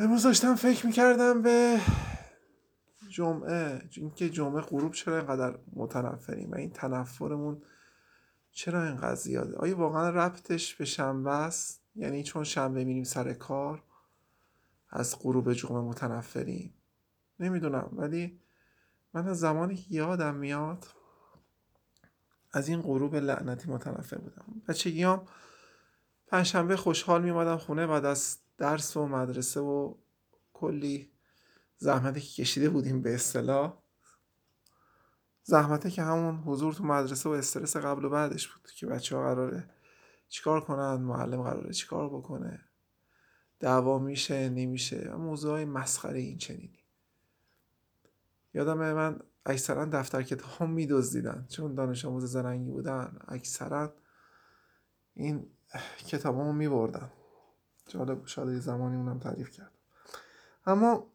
امروز داشتم فکر می‌کردم به جمعه اینکه جمعه غروب چرا اینقدر متنفریم و این تنفرمون چرا اینقدر زیاده؟ آیا واقعا ربطش به شنبه است؟ یعنی چون شنبه میریم سر کار از غروب جمعه متنفریم. نمی‌دونم ولی من از زمانی که یادم میاد از این غروب لعنتی متنفر بودم. بچگیام پنجشنبه خوشحال میومدم خونه بعد از درس و مدرسه و کلی زحمتی که کشیده بودیم به اصطلاح. زحمته که همون حضور تو مدرسه و استرس قبل و بعدش بود که بچه ها قراره چیکار کنن معلم قراره چیکار بکنه. دعوا میشه نمیشه موضوع های مسخره این چنینی. یادم من اکثرا دفتر کتاب میدزدیدن چون دانش آموز زرنگی بودن. اکثرا این کتاب می میبردن. جالب شاید زمانی اونم تعریف کرد. اما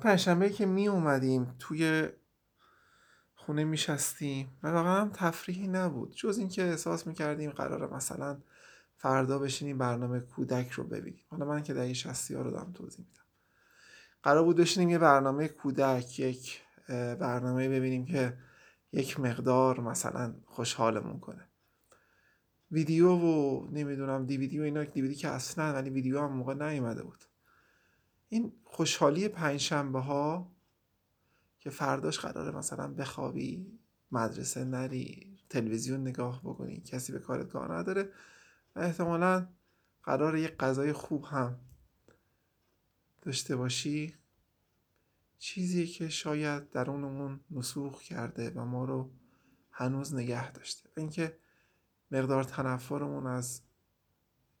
پنجشنبه که می اومدیم توی خونه میشستیم و واقعا تفریحی نبود. جز اینکه احساس می‌کردیم قراره مثلا فردا بشینیم برنامه کودک رو ببینیم. حالا من که دهه شستی ها رو دارم توضیح میدم. قرار بود بشینیم یه برنامه کودک یک برنامه ببینیم که یک مقدار مثلا خوشحالمون کنه. ویدیو و نمی‌دونم دیویدی و اینا دیویدی که اصلا ولی ویدیو هم موقع نیومده بود. این خوشحالی پنجشنبه ها که فرداش قراره مثلا بخوابی مدرسه نری تلویزیون نگاه بکنی کسی به کارت کار نداره و احتمالا قرار یک غذای خوب هم داشته باشی. چیزی که شاید درونمون نسوخ کرده و ما رو هنوز نگه داشته. اینکه مقدار تنفرمون از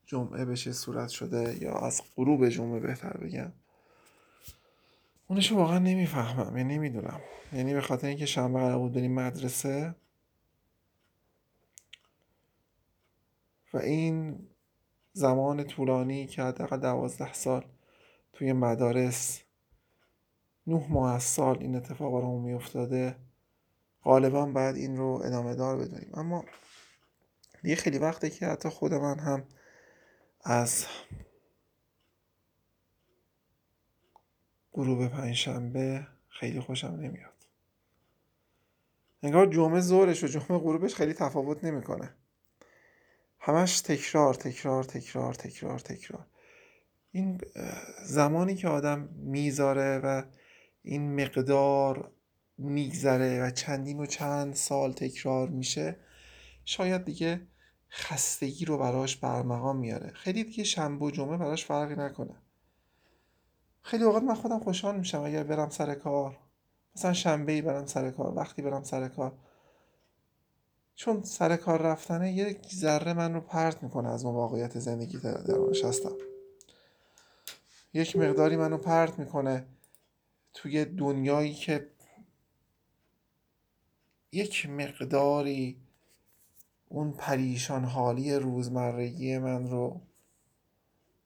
جمعه بشه صورت شده یا از غروب جمعه بهتر بگم. اونشو واقعا نمی‌فهمم یعنی نمی‌دونم. یعنی به خاطر اینکه شنبه قرار بود بریم مدرسه و این زمان طولانی که حداقل دوازده سال توی مدارس نه ماه از سال این اتفاق رو میافتاده غالبا باید این رو ادامه دار بدونیم. اما یه خیلی وقته که حتی خود من هم از غروب پنجشنبه خیلی خوشم نمیاد. انگار جمعه زورش و جمعه غروبش خیلی تفاوت نمی‌کنه. همش تکرار تکرار تکرار تکرار تکرار. این زمانی که آدم می‌ذاره و این مقدار میگذره و چندین و چند سال تکرار میشه شاید دیگه خستگی رو براش برمقام میاره. خیلی دیگه شنبه و جمعه براش فرقی نکنه. خیلی اوقات من خودم خوشحال میشم اگر برم سر کار. مثلا شنبه ای برم سر کار وقتی برم سر کار. چون سر کار رفتنه یک ذره من رو پرت می‌کنه از اون واقعیت زندگی درونش هستم یک مقداری منو پرت می‌کنه توی دنیایی که یک مقداری اون پریشان حالی روزمرگی من رو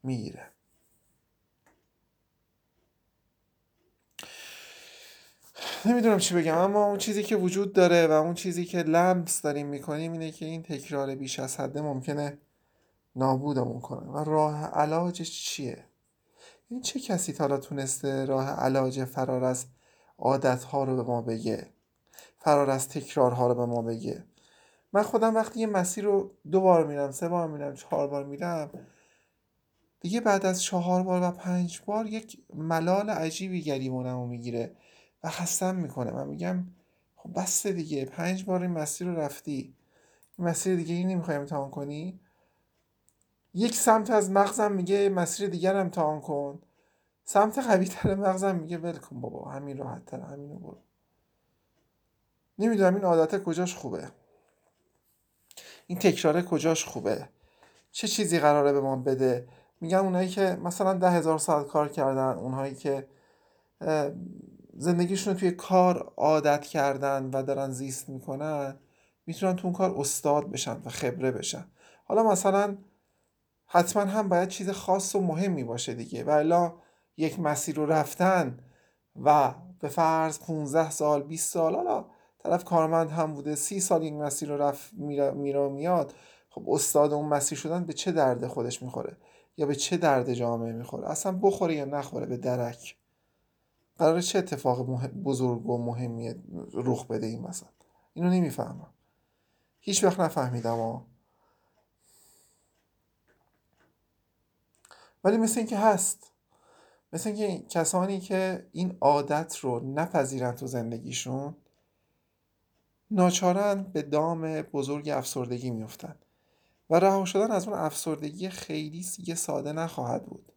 می‌گیره. نمی‌دونم چی بگم اما اون چیزی که وجود داره و اون چیزی که لمس داریم می‌کنیم اینه که این تکرار بیش از حده ممکنه نابودمون کنه. و راه علاجش چیه؟ این چه کسی حالا تونسته راه علاج فرار از عادتها رو به ما بگه؟ فرار از تکرارها رو به ما بگه؟ من خودم وقتی یه مسیر رو دو بار میرم سه بار میرم چهار بار میرم دیگه بعد از چهار بار و پنج بار یک ملال عجیبی گریمونم رو می‌گیره و خستم می‌کنه. من میگم خب بس دیگه پنج بار این مسیر رو رفتی. مسیر دیگه این نمی‌خوای امتحان کنی. یک سمت از مغزم میگه مسیر دیگر امتحان کن. سمت قوی تر مغزم میگه ول کن بابا همین راحت تر همینو برو. نمی‌دونم این عادت کجاش خوبه. این تکراره کجاش خوبه؟ چه چیزی قراره به ما بده؟ میگن اونایی که مثلا ده هزار ساعت کار کردن اونهایی که زندگیشون توی کار عادت کردن و دارن زیست می‌کنن می‌تونن تو اون کار استاد بشن و خبره بشن. حالا مثلا حتما هم باید چیز خاص و مهمی باشه دیگه. و یک مسیر رو رفتن و به فرض 15 سال 20 سال حالا طرف کارمند هم بوده. سی سال این مسیر رو رفت میره میاد. خب استاد اون مسیر شدن به چه درد خودش می‌خوره؟ یا به چه درد جامعه می‌خوره؟ اصلا بخوره یا نخوره؟ به درک. قرار چه اتفاق بزرگ و مهمی رخ بده این مثلا اینو نمی‌فهمم. هیچ وقت نفهمیدم ها ولی مثل اینکه هست. مثل اینکه کسانی که این عادت رو نپذیرن تو زندگیشون ناچارن به دام بزرگ افسردگی میفتن و رها شدن از اون افسردگی خیلی یه ساده نخواهد بود.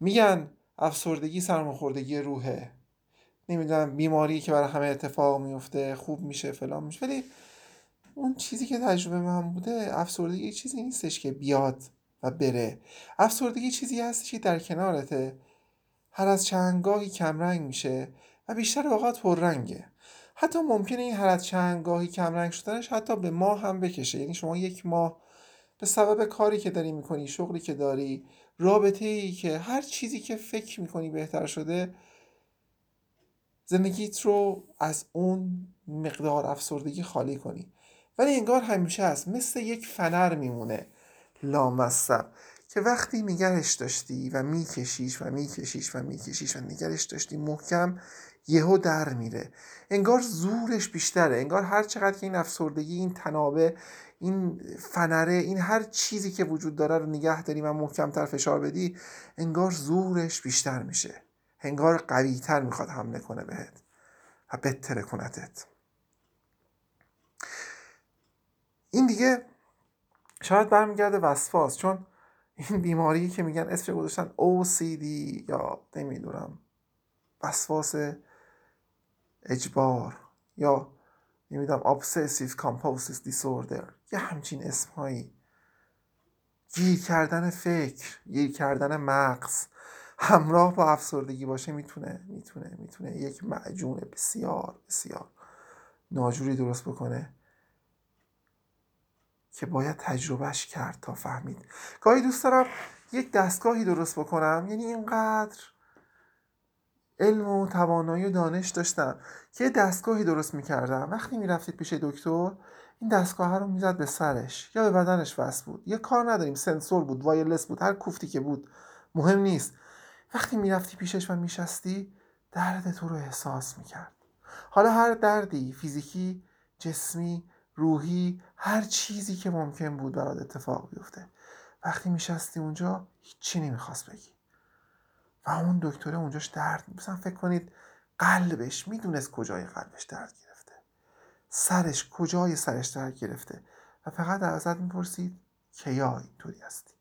میگن افسردگی سرماخوردگی روحه. نمی‌دونم بیماری که برای همه اتفاق میفته خوب میشه فلان میشه ولی اون چیزی که تجربه من بوده افسردگی چیزی نیستش که بیاد و بره. افسردگی چیزی هستش که در کنارته. هر از چندگاهی کمرنگ میشه و بیشتر اوقات پررنگه. حتی ممکنه این هر از چندگاهی کمرنگ شدنش حتی به ماه هم بکشه. یعنی شما یک ماه به سبب کاری که داری می‌کنی شغلی که داری رابطه ای که هر چیزی که فکر می‌کنی بهتر شده زندگیت رو از اون مقدار افسردگی خالی کنی. ولی انگار همیشه هست. مثل یک فنر میمونه. لامصب. که وقتی نگرش داشتی و میکشیش و میکشیش و میکشیش و نگرش داشتی محکم یهو در میره. انگار زورش بیشتره. انگار هر چقدر که این افسردگی این تنابه این فنره این هر چیزی که وجود داره رو نگه داری و محکمتر فشار بدی انگار زورش بیشتر میشه. انگار قویتر می‌خواد حمله کنه بهت و بتره کنتت. این دیگه شاید برمیگرده وسواس چون این بیماری که میگن اسمش گذاشتن OCD یا نمی‌دونم وسواس اجبار یا نمی‌دونم obsessive compulsive disorder یه همچین اسمهایی. گیر کردن فکر گیر کردن مغز. همراه با افسردگی باشه می‌تونه می‌تونه می‌تونه یک معجون بسیار بسیار ناجوری درست بکنه که باید تجربهش کرد تا فهمید. گاهی دوست دارم یک دستگاهی درست بکنم یعنی اینقدر علم و توانایی و دانش داشتم که دستگاهی درست می‌کردم. وقتی می‌رفتید پیش دکتر این دستگاه رو می‌زد به سرش یا به بدنش وصل بود. یه کار نداریم سنسور بود وایرلس بود هر کوفتی که بود. مهم نیست. وقتی می‌رفتی پیشش و میشستی درد تو رو احساس می‌کرد. حالا هر دردی فیزیکی جسمی روحی هر چیزی که ممکن بود برات اتفاق بیفته. وقتی میشستی اونجا هیچی نمی‌خواست بگی. و اون دکتره اونجاش درد مثلا فکر کنید قلبش می‌دونست کجای قلبش درد گرفته. سرش کجای سرش درد گرفته. و فقط ازت می‌پرسید کیا اینطوری هستی.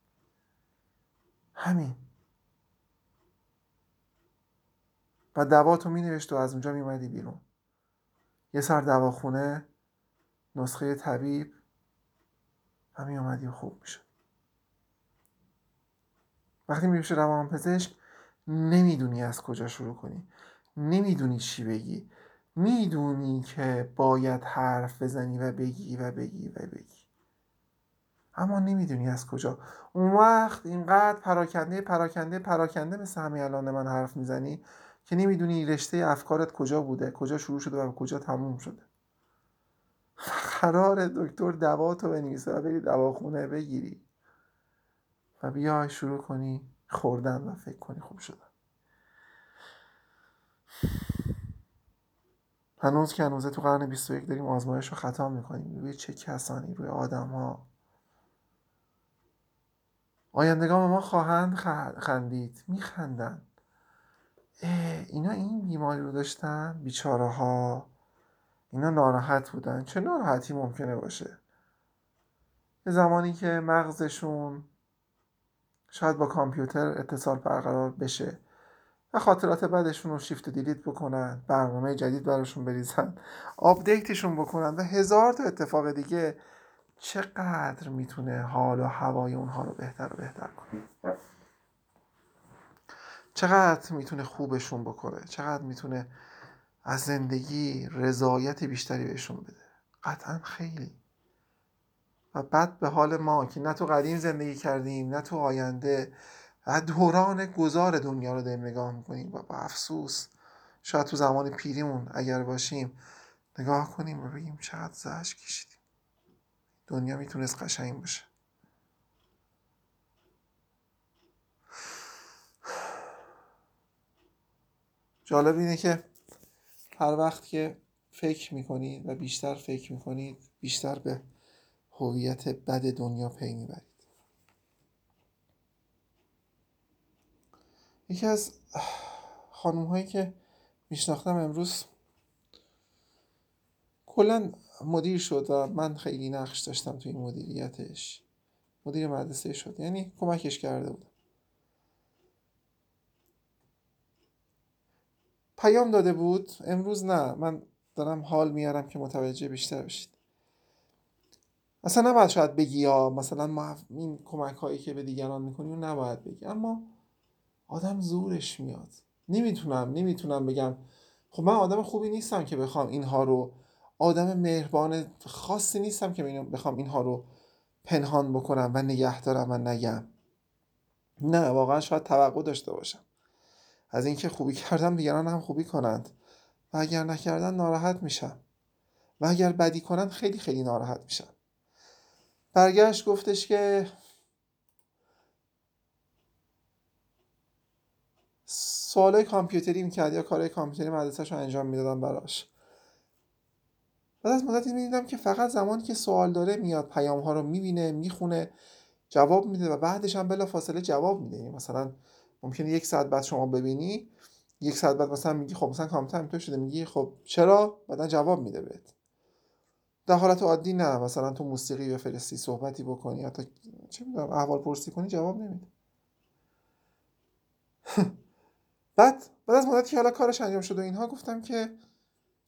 همین. و دواتو مینوشت و از اونجا میومدی بیرون. یه سر دواخونه نسخه طبیب و خوب می‌شد. وقتی میشه روان پزشک نمی‌دونی از کجا شروع کنی. نمی‌دونی چی بگی. می‌دونی که باید حرف بزنی و بگی و بگی و بگی. اما نمی‌دونی از کجا. اون وقت اینقدر پراکنده پراکنده پراکنده مثل همین الان من حرف می‌زنی که نمی‌دونی رشته افکارت کجا بوده کجا شروع شده و کجا تموم شده. قرار دکتر دوا تو بنویسه و بری دواخونه بگیری. و بیای شروع کنی خوردن و فکر کنی خوب شدن هنوز که هنوزه تو قرن 21 داریم آزمایش رو خطا می‌کنیم. روی چه کسانی؟ روی آدم ها آیندگان ما خواهند خندید. میخندن. اینا این بیماری رو داشتن؟ بیچاره ها اینا ناراحت بودن. چه ناراحتی ممکنه باشه؟ یه زمانی که مغزشون شاید با کامپیوتر اتصال برقرار بشه و خاطرات بدشون رو shift delete بکنن برنامه جدید براشون بریزن update شون بکنن و هزار تا اتفاق دیگه چقدر می‌تونه حال و هوای اونها رو بهتر و بهتر کنه. چقدر می‌تونه خوبشون بکنه چقدر می‌تونه از زندگی رضایت بیشتری بهشون بده. قطعا خیلی. و بعد به حال ما که نه تو قدیم زندگی کردیم نه تو آینده و دوران گذار دنیا رو داریم نگاه می‌کنیم. و با افسوس شاید تو زمان پیریمون اگر باشیم نگاه کنیم و بگیم چقدر زشت کشیدیم. دنیا می‌تونست قشنگ باشه. جالب اینه که هر وقت که فکر می‌کنید و بیشتر فکر می‌کنید بیشتر به هویت بد دنیا پی می‌برید. یکی از خانوم هایی که میشناختم امروز کلا مدیر شد و من خیلی نقش داشتم توی مدیریتش. مدیر مدرسه شد یعنی کمکش کرده بودم پیام داده بود امروز نه من دارم حال میارم که متوجه بیشتر بشید. اصلا نباید شاید بگی یا مثلا ما این کمک هایی که به دیگران می‌کنی نباید بگی. اما آدم زورش میاد. نمی‌تونم نمی‌تونم بگم. خب من آدم خوبی نیستم که بخوام اینها رو آدم مهربان خاصی نیستم که بخوام اینها رو پنهان بکنم و نگه دارم و نگم. نه واقعا شاید توقع داشته باشم. از اینکه خوبی کردم دیگران هم خوبی کنند. و اگر نکردن ناراحت میشم. و اگر بدی کنند خیلی خیلی ناراحت میشم برگشت گفتش که سوالای کامپیوتری می‌کرد یا کارهای کامپیوتری مدرسهش رو انجام می‌دادم براش. بعد از مدتی می‌دیدم که فقط زمانی که سوال داره میاد پیام ها رو می‌بینه می‌خونه جواب میده و بعدش هم بلا فاصله جواب میده. یعنی مثلا ممکنه یک ساعت بعد شما ببینی یک ساعت بعد مثلا میگی خب مثلا کامپیوتر اینطور شده میگی خب چرا؟ بعدا جواب میده بهت. در حالت عادی نه. مثلا تو موسیقی بفرستی صحبتی بکنی حتی چه می‌دونم احوال پرسی کنی جواب نمیده. بعد بعد از مدتی که حالا کارش انجام شد و اینها گفتم که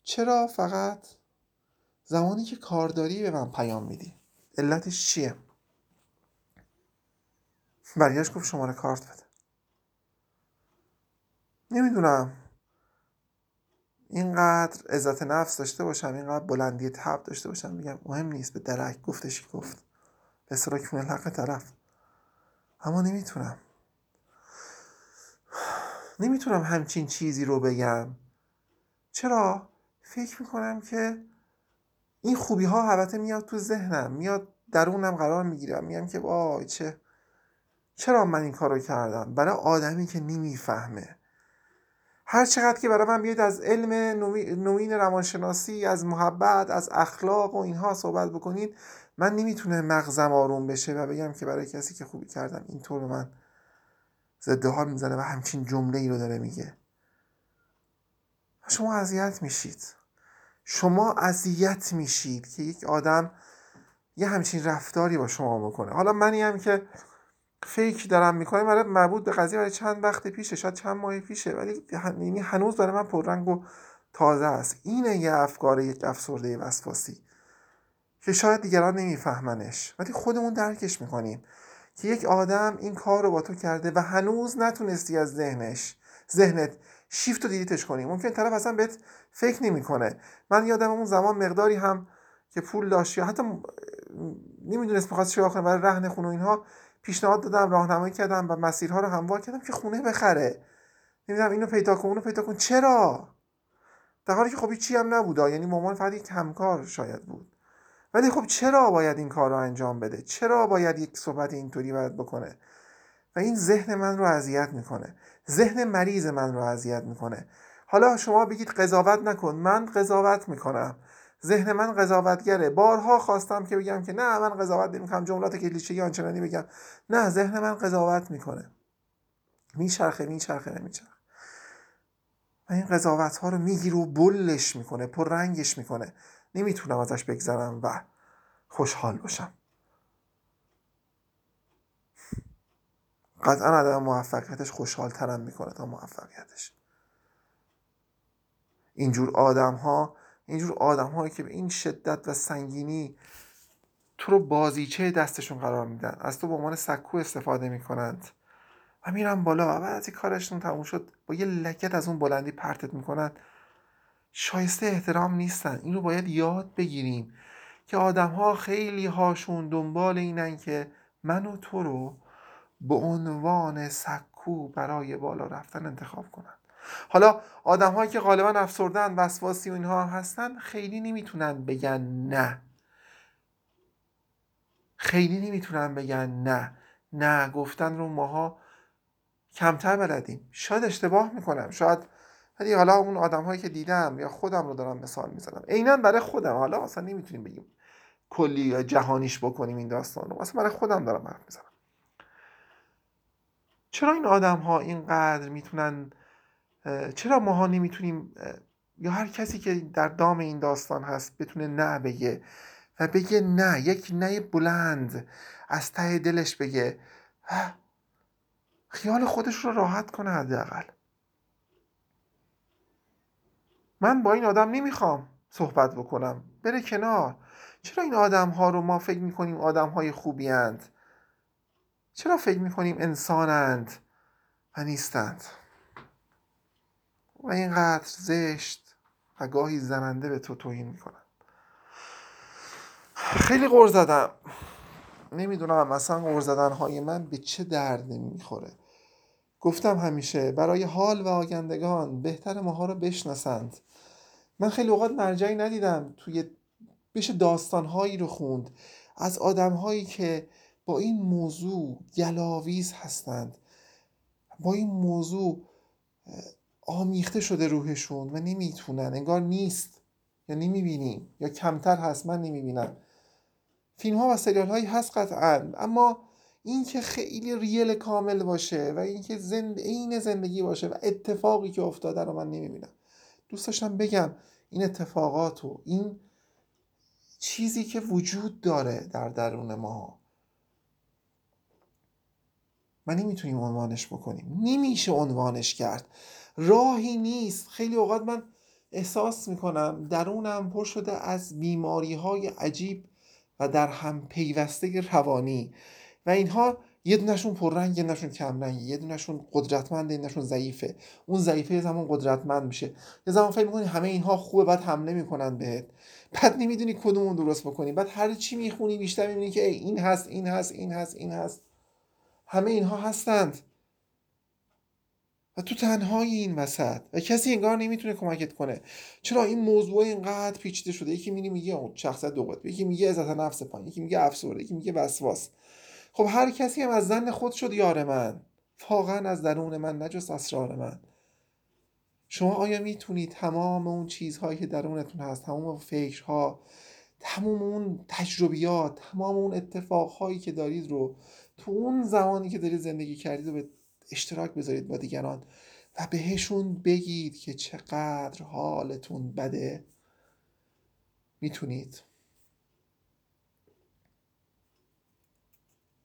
چرا فقط زمانی که کارداری به من پیام میدی؟ علتش چیه؟ برگشت گفت شماره کارت بده. نمی‌دونم. اینقدر عزت نفس داشته باشم اینقدر بلندی تب داشته باشم میگم مهم نیست به درک گفتش گفت. به سرا کونه حق طرف. اما نمی‌تونم. نمی‌تونم همچین چیزی رو بگم. چرا؟ فکر می‌کنم که این خوبی ها البته میاد تو ذهنم میاد درونم قرار می‌گیرم. میگم که وای چه چرا من این کارو کردم؟ برای آدمی که نمی‌فهمه. هر چقدر که برای من بیاد از علم نوین روانشناسی از محبت از اخلاق و اینها صحبت بکنید من نمی‌تونه مغزم آروم بشه و بگم که برای کسی که خوبی کردم اینطور به من ضد حال می‌زنه و همچین جمله ای رو داره میگه. شما اذیت میشید. شما اذیت میشید که یک آدم یه همچین رفتاری با شما بکنه. حالا منی هم که فکر دارم می‌کنم برای مربوط به قضیه برای چند وقت پیشه شاید چند ماه پیشه ولی یعنی هنوز برای من پررنگ و تازه است. اینه یه افکار یک افسرده وسواسی که شاید دیگران نمیفهمنش. ولی خودمون درکش می‌کنیم که یک آدم این کار رو با تو کرده و هنوز نتونستی از ذهنش ذهنت شیفت رو دیلیتش کنی. ممکن طرف اصلا بهت فکر نمی‌کنه. من یادم اون زمان مقداری هم که پول داشت حتی نمی‌دونست می‌خواست چیکار کنه برای رهن خونه و اینها پیشنهاد دادم راهنمایی کردم و مسیرها رو هموار کردم که خونه بخره. نمی‌دونم اینو پیدا کن اونو پیدا کن. چرا؟ در حالی که خب چی هم نبوده یعنی مامان فقط یک همکار شاید بود. ولی خب چرا باید این کار رو انجام بده؟ چرا باید یک صحبت اینطوری باید بکنه؟ و این ذهن من رو اذیت می‌کنه. ذهن مریض من رو اذیت می‌کنه. حالا شما بگید قضاوت نکن. من قضاوت می‌کنم. ذهن من قضاوتگره. بارها خواستم که بگم که نه من قضاوت نمی‌کنم. جملات کلیشه‌ای آنچنانی بگم. نه ذهن من قضاوت می‌کنه. میچرخه میچرخه نمیچرخه. و این قضاوت ها رو می‌گیره و بلش می‌کنه پر رنگش می‌کنه. نمی‌تونم ازش بگذرم و خوشحال باشم. قطعا عدم موفقیتش خوشحال ترم می‌کنه تا موفقیتش. اینجور آدم ها اینجور آدم هایی که به این شدت و سنگینی تو رو بازیچه دستشون قرار میدن. از تو به عنوان سکو استفاده می‌کنند. و میرن بالا و از کارشون تموم شد. با یه لکت از اون بلندی پرتت می‌کنن. شایسته احترام نیستن. اینو باید یاد بگیریم که آدم ها خیلی هاشون دنبال اینن که من و تو رو به عنوان سکو برای بالا رفتن انتخاب کنن. حالا آدم هایی که غالبا افسردن وسواسی و اینها هستن خیلی نمی‌تونن بگن نه. خیلی نمی‌تونن بگن نه. نه گفتن رو ماها کمتر بلدیم. شاید اشتباه می‌کنم. شاید ولی حالا اون آدم هایی که دیدم یا خودم رو دارم مثال می‌زنم. عینا برای خودم. حالا اصلا نمی‌تونیم بگیم کلی یا جهانیش بکنیم این داستان رو. اصلا برای خودم دارم حرف می‌زنم. چرا این آدم ها اینقدر می‌تونن چرا ماها نمی‌تونیم یا هر کسی که در دام این داستان هست بتونه نه بگه و بگه نه یک نه بلند از ته دلش بگه خیال خودش رو راحت کنه حداقل. من با این آدم نمی‌خوام صحبت بکنم. بره کنار. چرا این آدم ها رو ما فکر می‌کنیم آدم های خوبی هند؟ چرا فکر می‌کنیم انسانند و نیستند؟ و اینقدر زشت و گاهی زننده به تو توهین می‌کنن خیلی غور زدم. نمی‌دونم مثلا غور زدن های من به چه درد نمی‌خوره. گفتم همیشه برای حال و آگندگان بهتر ماها رو بشناسند. من خیلی اوقات مرجعی ندیدم. توی بشه داستانهایی رو خوند. از آدمهایی که با این موضوع گلاویز هستند. با این موضوع آمیخته شده روحشون و نمی‌تونن انگار نیست. یا نمی‌بینیم یا کمتر هست. من نمی‌بینم. فیلم ها و سریال هایی هست قطعا. اما این که خیلی ریل کامل باشه و اینکه زند... عین زندگی باشه و اتفاقی که افتاده رو من نمی‌بینم. دوست داشتم بگم این اتفاقات و این چیزی که وجود داره در درون ما ما نمی‌تونیم عنوانش بکنیم. نمیشه عنوانش کرد. راهی نیست. خیلی اوقات من احساس می‌کنم درونم پر شده از بیماری های عجیب و در هم پیوسته روانی. و اینها یه دونشون پررنگ یه دونشون کمرنگ یه دونشون قدرتمند یه دونشون ضعیفه. اون ضعیفه یه زمان قدرتمند میشه. یه زمان فکر می‌کنی همه اینها خوبه بعد حمله می‌کنن بهت. بعد نمی‌دونی کدومون درست بکنی. بعد هر چی می‌خونی بیشتر می‌بینی که این هست این هست این هست این هست. همه اینها هستند. و تو تنهایی این وسط. و کسی انگار نمی‌تونه کمکت کنه. چرا این موضوع اینقدر پیچیده شده؟ یکی میگه میگه اون شخصیت دو یکی میگه عزت نفس پایین. یکی میگه افسرده یکی میگه وسواس. خب هر کسی هم از زن خود شد یار من. واقعا از درون من نجست اسرار من. شما آیا می‌تونید تمام اون چیزهایی که درونتون هست تمام فکرها تمام اون تجربیات تمام اون اتفاقهایی که دارید رو تو اون زمانی که دارید زندگی کردید و به اشتراک بذارید با دیگران و بهشون بگید که چقدر حالتون بده. می‌تونید.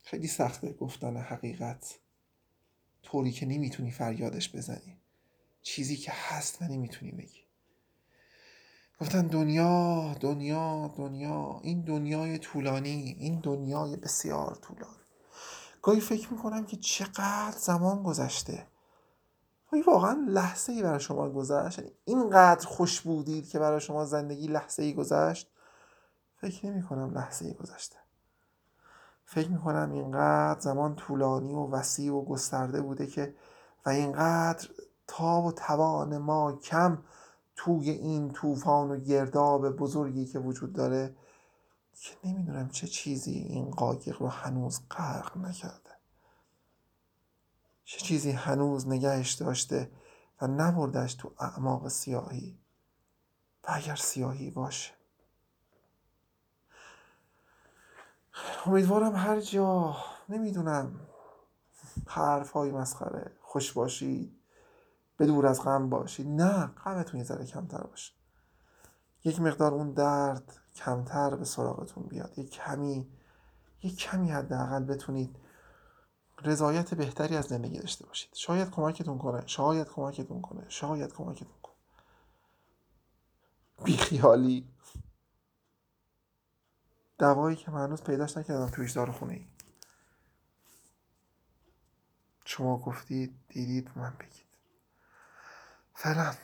خیلی سخته گفتن حقیقت. طوری که نمی‌تونی فریادش بزنی. چیزی که هست و نمی‌تونی بگی. گفتن دنیا دنیا دنیا. این دنیای طولانی این دنیای بسیار طولانی. گاهی فکر می‌کنم که چقدر زمان گذشته. آیا واقعا لحظه ای برای شما گذشت. یعنی اینقدر خوش بودید که برای شما زندگی لحظه ای گذشت؟ فکر نمی کنم لحظه ای گذشته. فکر می کنم اینقدر زمان طولانی و وسیع و گسترده بوده که و اینقدر تاب و توان ما کم توی این طوفان و گرداب بزرگی که وجود داره. که نمی‌دونم چه چیزی این قایق رو هنوز غرق نکرده. چه چیزی هنوز نگهش داشته و نبردش تو اعماق سیاهی. و اگر سیاهی باشه. امیدوارم هر جا نمی‌دونم حرف های مسخره خوش باشید به دور از غم باشید. نه غمتون یه ذره کمتر باشه. یک مقدار اون درد کمتر به سراغتون بیاد. یک کمی یک کمی حداقل بتونید رضایت بهتری از زندگی داشته باشید. شاید کمکتون کنه شاید کمکتون کنه شاید کمکتون کنه. بیخیالی. دوایی که من هنوز پیداش نکردم تویش دار خونه ای شما گفتید دیدید من بگید. فعلا.